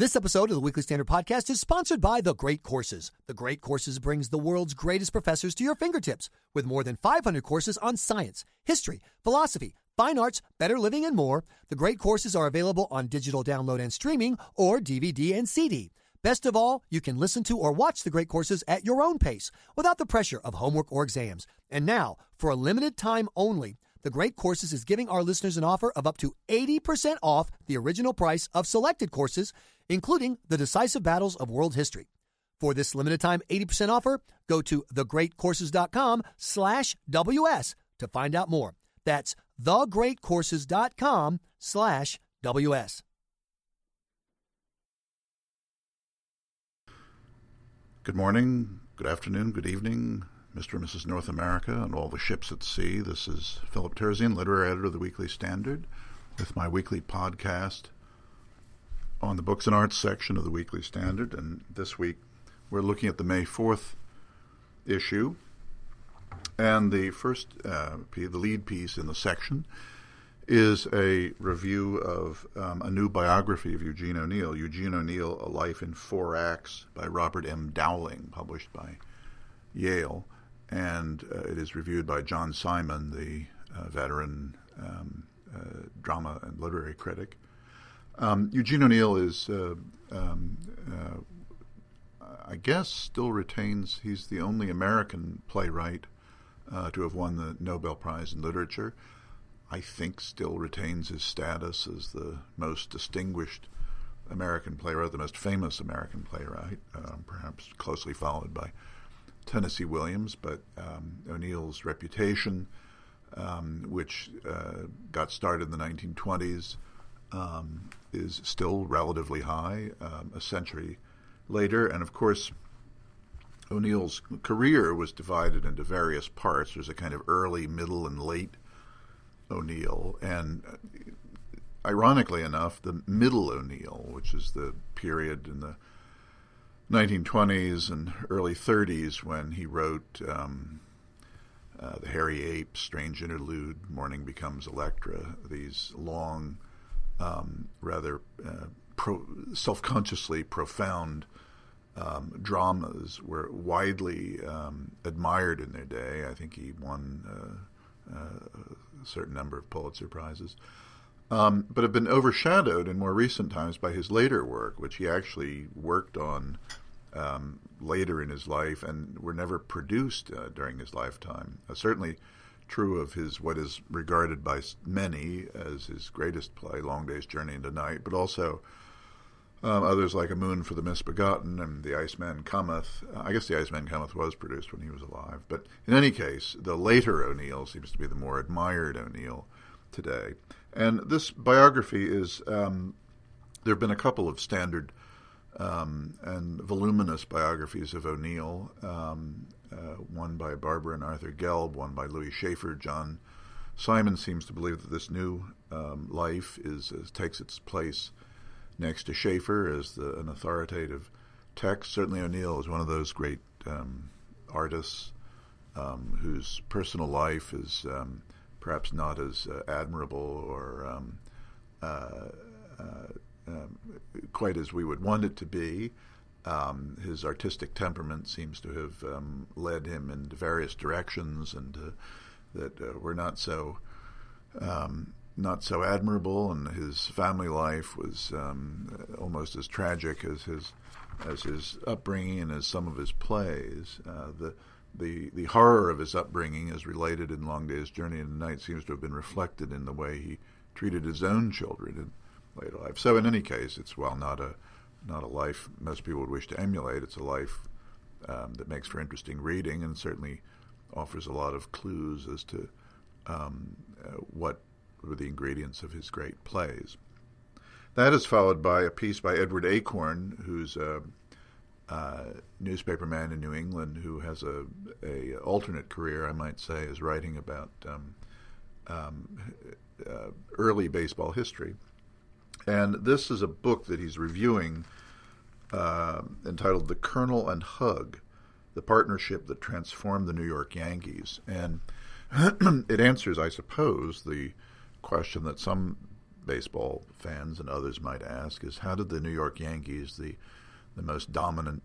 This episode of the Weekly Standard Podcast is sponsored by The Great Courses. The Great Courses brings the world's greatest professors to your fingertips with more than 500 courses on science, history, philosophy, fine arts, better living, and more. The Great Courses are available on digital download and streaming or DVD and CD. Best of all, you can listen to or watch the great courses at your own pace without the pressure of homework or exams. And now, for a limited time only, the Great Courses is giving our listeners an offer of up to 80% off the original price of selected courses, including the decisive battles of world history. For this limited time 80% offer, go to thegreatcourses.com slash WS to find out more. That's thegreatcourses.com slash WS. Good morning, good afternoon, good evening, Mr. and Mrs. North America and all the ships at sea. This is Philip Terzian, literary editor of the Weekly Standard, with my weekly podcast on the books and arts section of the Weekly Standard. And this week we're looking at the May 4th issue. And the first, uh, the lead piece in the section is a review of um, a new biography of Eugene O'Neill, Eugene O'Neill, A Life in Four Acts by Robert M. Dowling, published by Yale. And uh, it is reviewed by John Simon, the uh, veteran um, uh, drama and literary critic. Um, Eugene O'Neill is, uh, um, uh, I guess, still retains, he's the only American playwright uh, to have won the Nobel Prize in Literature. I think still retains his status as the most distinguished American playwright, the most famous American playwright, um, perhaps closely followed by Tennessee Williams. But um, O'Neill's reputation, um, which uh, got started in the 1920s, um, is still relatively high um, a century later. And of course, O'Neill's career was divided into various parts. There's a kind of early, middle, and late O'Neill. And uh, ironically enough, the middle O'Neill, which is the period in the 1920s and early 30s when he wrote um, uh, The Hairy Ape, Strange Interlude, Morning Becomes Electra, these long, um, rather uh, pro- self consciously profound um, dramas were widely um, admired in their day. I think he won uh, uh a certain number of Pulitzer Prizes. Um, but have been overshadowed in more recent times by his later work, which he actually worked on um, later in his life and were never produced uh, during his lifetime. Uh, certainly true of his what is regarded by many as his greatest play, Long Day's Journey into Night, but also um, others like A Moon for the Misbegotten and The Iceman Cometh. Uh, I guess The Iceman Cometh was produced when he was alive. But in any case, the later O'Neill seems to be the more admired O'Neill today. And this biography is, um, there have been a couple of standard um, and voluminous biographies of O'Neill, um, uh, one by Barbara and Arthur Gelb, one by Louis Sheaffer. John Simon seems to believe that this new um, life is, is, takes its place next to Sheaffer as the, an authoritative text. Certainly, O'Neill is one of those great um, artists um, whose personal life is um, perhaps not as uh, admirable or uh, uh, um, quite as we would want it to be. Um, his artistic temperament seems to have um, led him into various directions, and uh, that uh, were not so um, not so admirable. And his family life was um, almost as tragic as his as his upbringing and as some of his plays. Uh, the the the horror of his upbringing, as related in Long Day's Journey into Night, seems to have been reflected in the way he treated his own children later life. So in any case, it's while not a not a life most people would wish to emulate. It's a life um, that makes for interesting reading and certainly offers a lot of clues as to um, uh, what were the ingredients of his great plays. That is followed by a piece by Edward Achorn, who's a, a newspaperman in New England who has a, a alternate career, I might say, is writing about um, um, uh, early baseball history. And this is a book that he's reviewing uh, entitled The Colonel and Hug The Partnership That Transformed the New York Yankees. And it answers, I suppose, the question that some baseball fans and others might ask is how did the New York Yankees, the the most dominant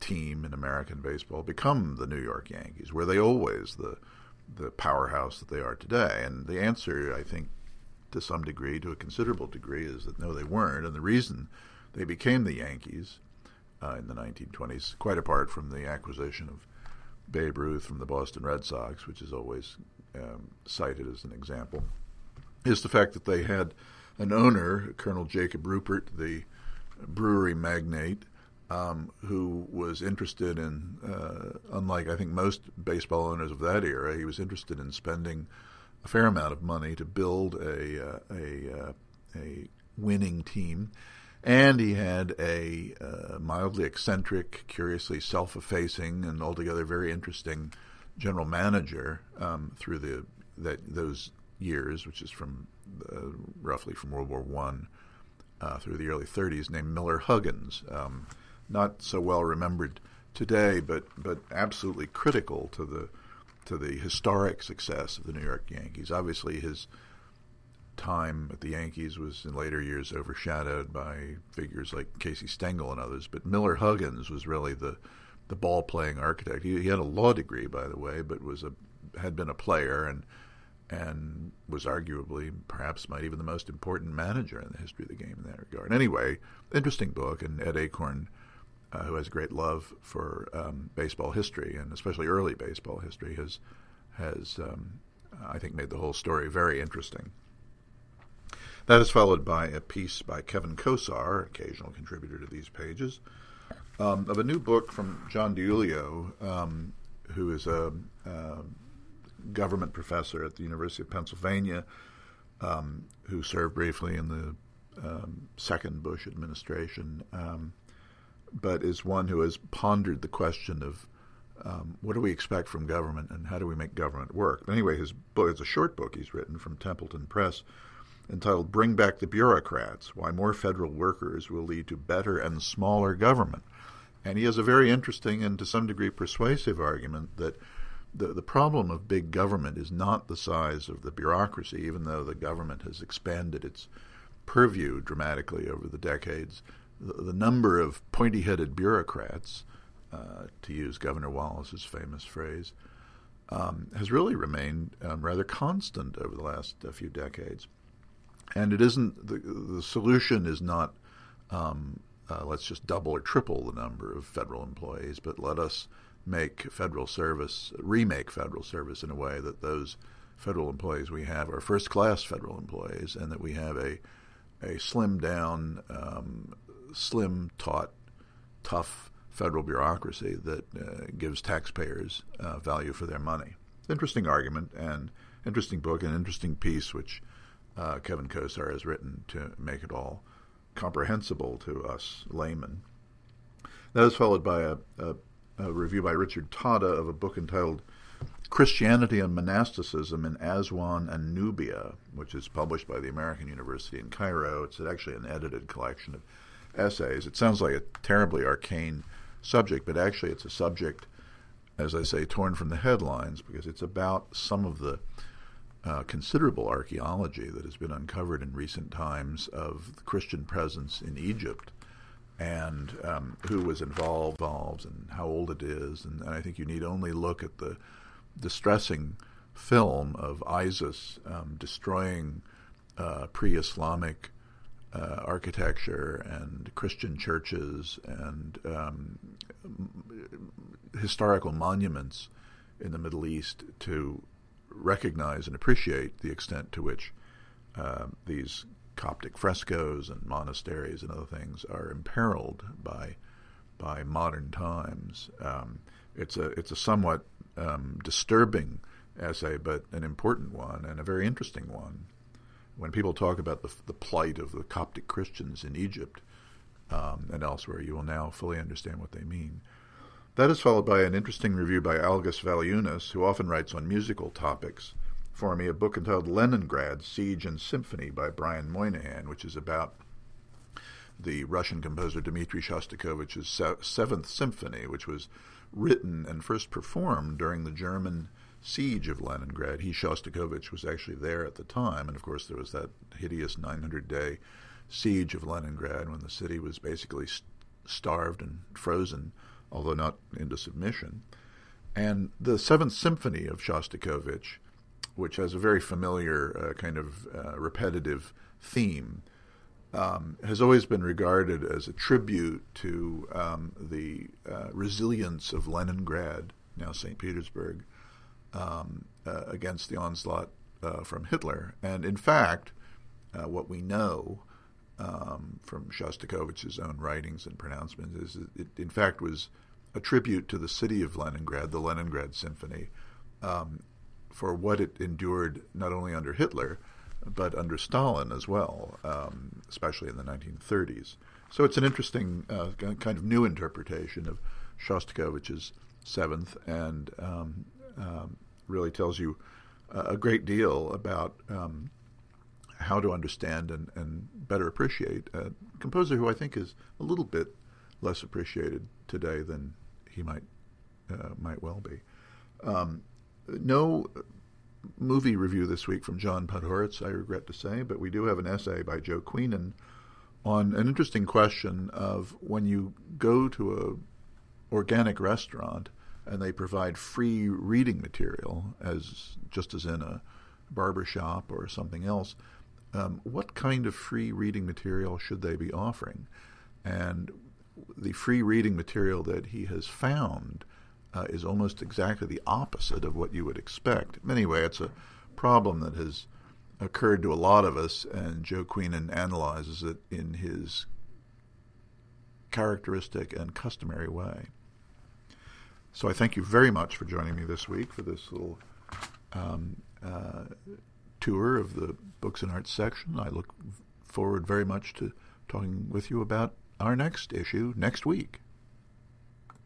team in American baseball, become the New York Yankees? Were they always the the powerhouse that they are today? And the answer, I think, to some degree, to a considerable degree, is that no, they weren't. And the reason they became the Yankees uh, in the 1920s, quite apart from the acquisition of Babe Ruth from the Boston Red Sox, which is always um, cited as an example, is the fact that they had an owner, Colonel Jacob Ruppert, the brewery magnate, um, who was interested in, uh, unlike I think most baseball owners of that era, he was interested in spending a fair amount of money to build a uh, a, uh, a winning team. And he had a uh, mildly eccentric, curiously self-effacing, and altogether very interesting general manager um, through the that those years, which is from roughly from World War One through the early 30s, named Miller Huggins. Um, not so well remembered today, but but absolutely critical to the to the historic success of the New York Yankees. Obviously, his time at the Yankees was in later years overshadowed by figures like Casey Stengel and others, but Miller Huggins was really the the ball playing architect. He, he had a law degree, by the way, but was a had been a player and and was arguably perhaps might even the most important manager in the history of the game in that regard. Anyway, interesting book, and Ed Achorn, uh, who has a great love for um, baseball history and especially early baseball history, has has um, I think made the whole story very interesting. That is followed by a piece by Kevin Kosar, occasional contributor to these pages, um, of a new book from John DiIulio, um, who is a, a, government professor at the University of Pennsylvania, um, who served briefly in the um, second Bush administration, um, but is one who has pondered the question of um, what do we expect from government and how do we make government work. But Anyway, his book is a short book he's written from Templeton Press entitled Bring Back the Bureaucrats Why More Federal Workers Will Lead to Better and Smaller Government. And he has a very interesting and to some degree persuasive argument that the, the problem of big government is not the size of the bureaucracy, even though the government has expanded its purview dramatically over the decades. The, number of pointy headed bureaucrats, uh, to use Governor Wallace's famous phrase, um, has really remained um, rather constant over the last uh, few decades. And it isn't, the, the solution is not um, uh, let's just double or triple the number of federal employees, but let us make federal service, remake federal service in a way that those federal employees we have are first class federal employees and that we have a, a slim down, um, slim taught, tough federal bureaucracy that uh, gives taxpayers uh, value for their money. Interesting argument and interesting book and interesting piece which uh, Kevin Kosar has written to make it all comprehensible to us laymen. That is followed by a, a, a review by Richard Tata of a book entitled Christianity and Monasticism in Aswan and Nubia, which is published by the American University in Cairo. It's actually an edited collection of essays. It sounds like a terribly arcane subject, but actually it's a subject, as I say, torn from the headlines because it's about some of the uh, considerable archaeology that has been uncovered in recent times of the Christian presence in Egypt and um, who was involved, involved, and how old it is. And, and, I think you need only look at the distressing film of ISIS um, destroying uh, pre Islamic uh, architecture and Christian churches and um, historical monuments in the Middle East to recognize and appreciate the extent to which uh, these Coptic frescoes and monasteries and other things are imperiled by by modern times. Um, it's a it's a somewhat um, disturbing essay, but an important one and a very interesting one. When people talk about the, the plight of the Coptic Christians in Egypt um, and elsewhere, you will now fully understand what they mean. That is followed by an interesting review by Algis Valiunas, who often writes on musical topics, for me a book entitled Leningrad Siege and Symphony by Brian Moynahan, which is about the Russian composer Dmitri Shostakovich's Seventh Symphony, which was written and first performed during the German siege of Leningrad. He, Shostakovich, was actually there at the time, and of course there was that hideous 900-day siege of Leningrad when the city was basically st- starved and frozen, although not into submission. And the Seventh Symphony of Shostakovich, which has a very familiar uh, kind of uh, repetitive theme, um, has always been regarded as a tribute to um, the uh, resilience of Leningrad, now St. Petersburg, um, uh, against the onslaught uh, from Hitler. And in fact, uh, what we know um, from Shostakovich's own writings and pronouncements is that it, in fact, was a tribute to the city of Leningrad, the Leningrad Symphony, um, for what it endured not only under Hitler, but under Stalin as well, um, especially in the 1930s. So it's an interesting uh, kind of new interpretation of Shostakovich's Seventh, and um, um, really tells you a great deal about um, how to understand and, and better appreciate a composer who I think is a little bit less appreciated today than he might uh, might well be. Um, no movie review this week from John Podhoretz, I regret to say, but we do have an essay by Joe Queenan on an interesting question of when you go to a organic restaurant and they provide free reading material as just as in a barber shop or something else um, what kind of free reading material should they be offering and the free reading material that he has found uh, is almost exactly the opposite of what you would expect. Anyway, it's a problem that has occurred to a lot of us, and Joe Queenan analyzes it in his characteristic and customary way. So I thank you very much for joining me this week for this little um, uh, tour of the Books and Arts section. I look forward very much to talking with you about our next issue next week.